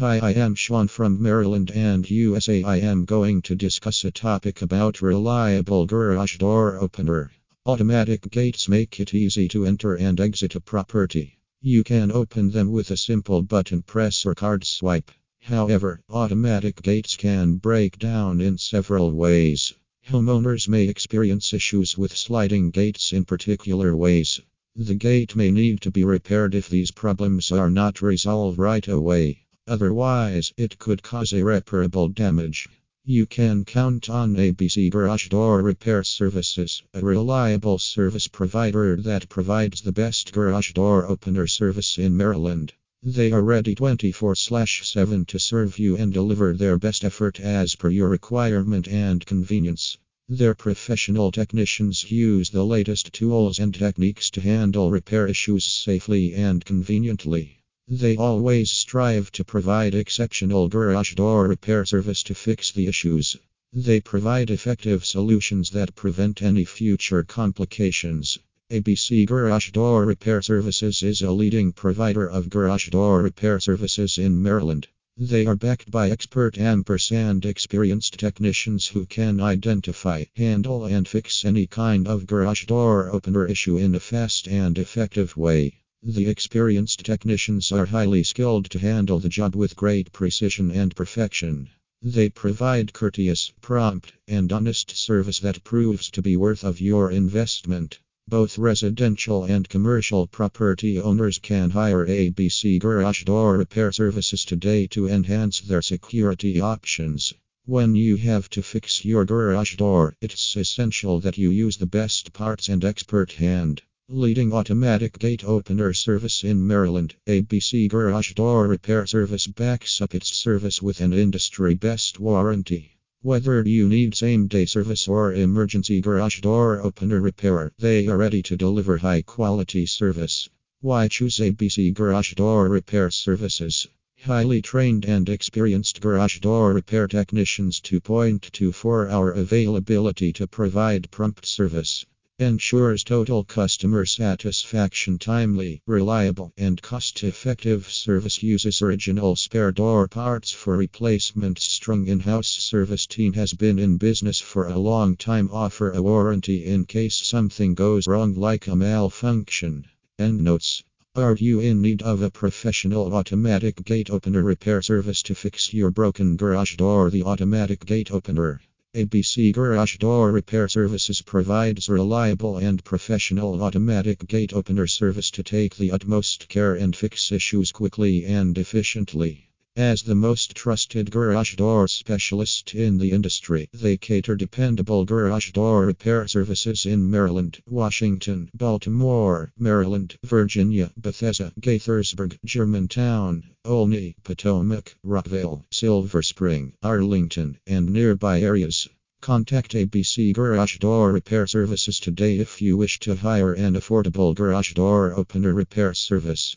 Hi, I am Sean from Maryland and USA. I am going to discuss a topic about reliable garage door opener. Automatic gates make it easy to enter and exit a property. You can open them with a simple button press or card swipe. However, automatic gates can break down in several ways. Homeowners may experience issues with sliding gates in particular ways. The gate may need to be repaired if these problems are not resolved right away. Otherwise, it could cause irreparable damage. You can count on ABC Garage Door Repair Services, a reliable service provider that provides the best garage door opener service in Maryland. They are ready 24 7 to serve you and deliver their best effort as per your requirement and convenience. Their professional technicians use the latest tools and techniques to handle repair issues safely and conveniently. They always strive to provide exceptional garage door repair service to fix the issues. They provide effective solutions that prevent any future complications. ABC Garage Door Repair Services is a leading provider of garage door repair services in Maryland. They are backed by expert ampersand experienced technicians who can identify, handle, and fix any kind of garage door opener issue in a fast and effective way. The experienced technicians are highly skilled to handle the job with great precision and perfection. They provide courteous, prompt, and honest service that proves to be worth of your investment. Both residential and commercial property owners can hire ABC Garage Door Repair Services today to enhance their security options. When you have to fix your garage door, it's essential that you use the best parts and expert hand. Leading automatic gate opener service in Maryland, ABC Garage Door Repair Service backs up its service with an industry best warranty. Whether you need same day service or emergency garage door opener repair, they are ready to deliver high quality service. Why choose ABC Garage Door Repair Services? Highly trained and experienced garage door repair technicians 2.24 hour availability to provide prompt service. Ensures total customer satisfaction, timely, reliable, and cost effective service. Uses original spare door parts for replacement. Strong in house service team has been in business for a long time. Offer a warranty in case something goes wrong, like a malfunction. End notes. Are you in need of a professional automatic gate opener repair service to fix your broken garage door? The automatic gate opener ABC Garage Door Repair Services provides reliable and professional automatic gate opener service to take the utmost care and fix issues quickly and efficiently. As the most trusted garage door specialist in the industry, they cater dependable garage door repair services in Maryland, Washington, Baltimore, Maryland, Virginia, Bethesda, Gaithersburg, Germantown, Olney, Potomac, Rockville, Silver Spring, Arlington, and nearby areas. Contact ABC Garage Door Repair Services today if you wish to hire an affordable garage door opener repair service.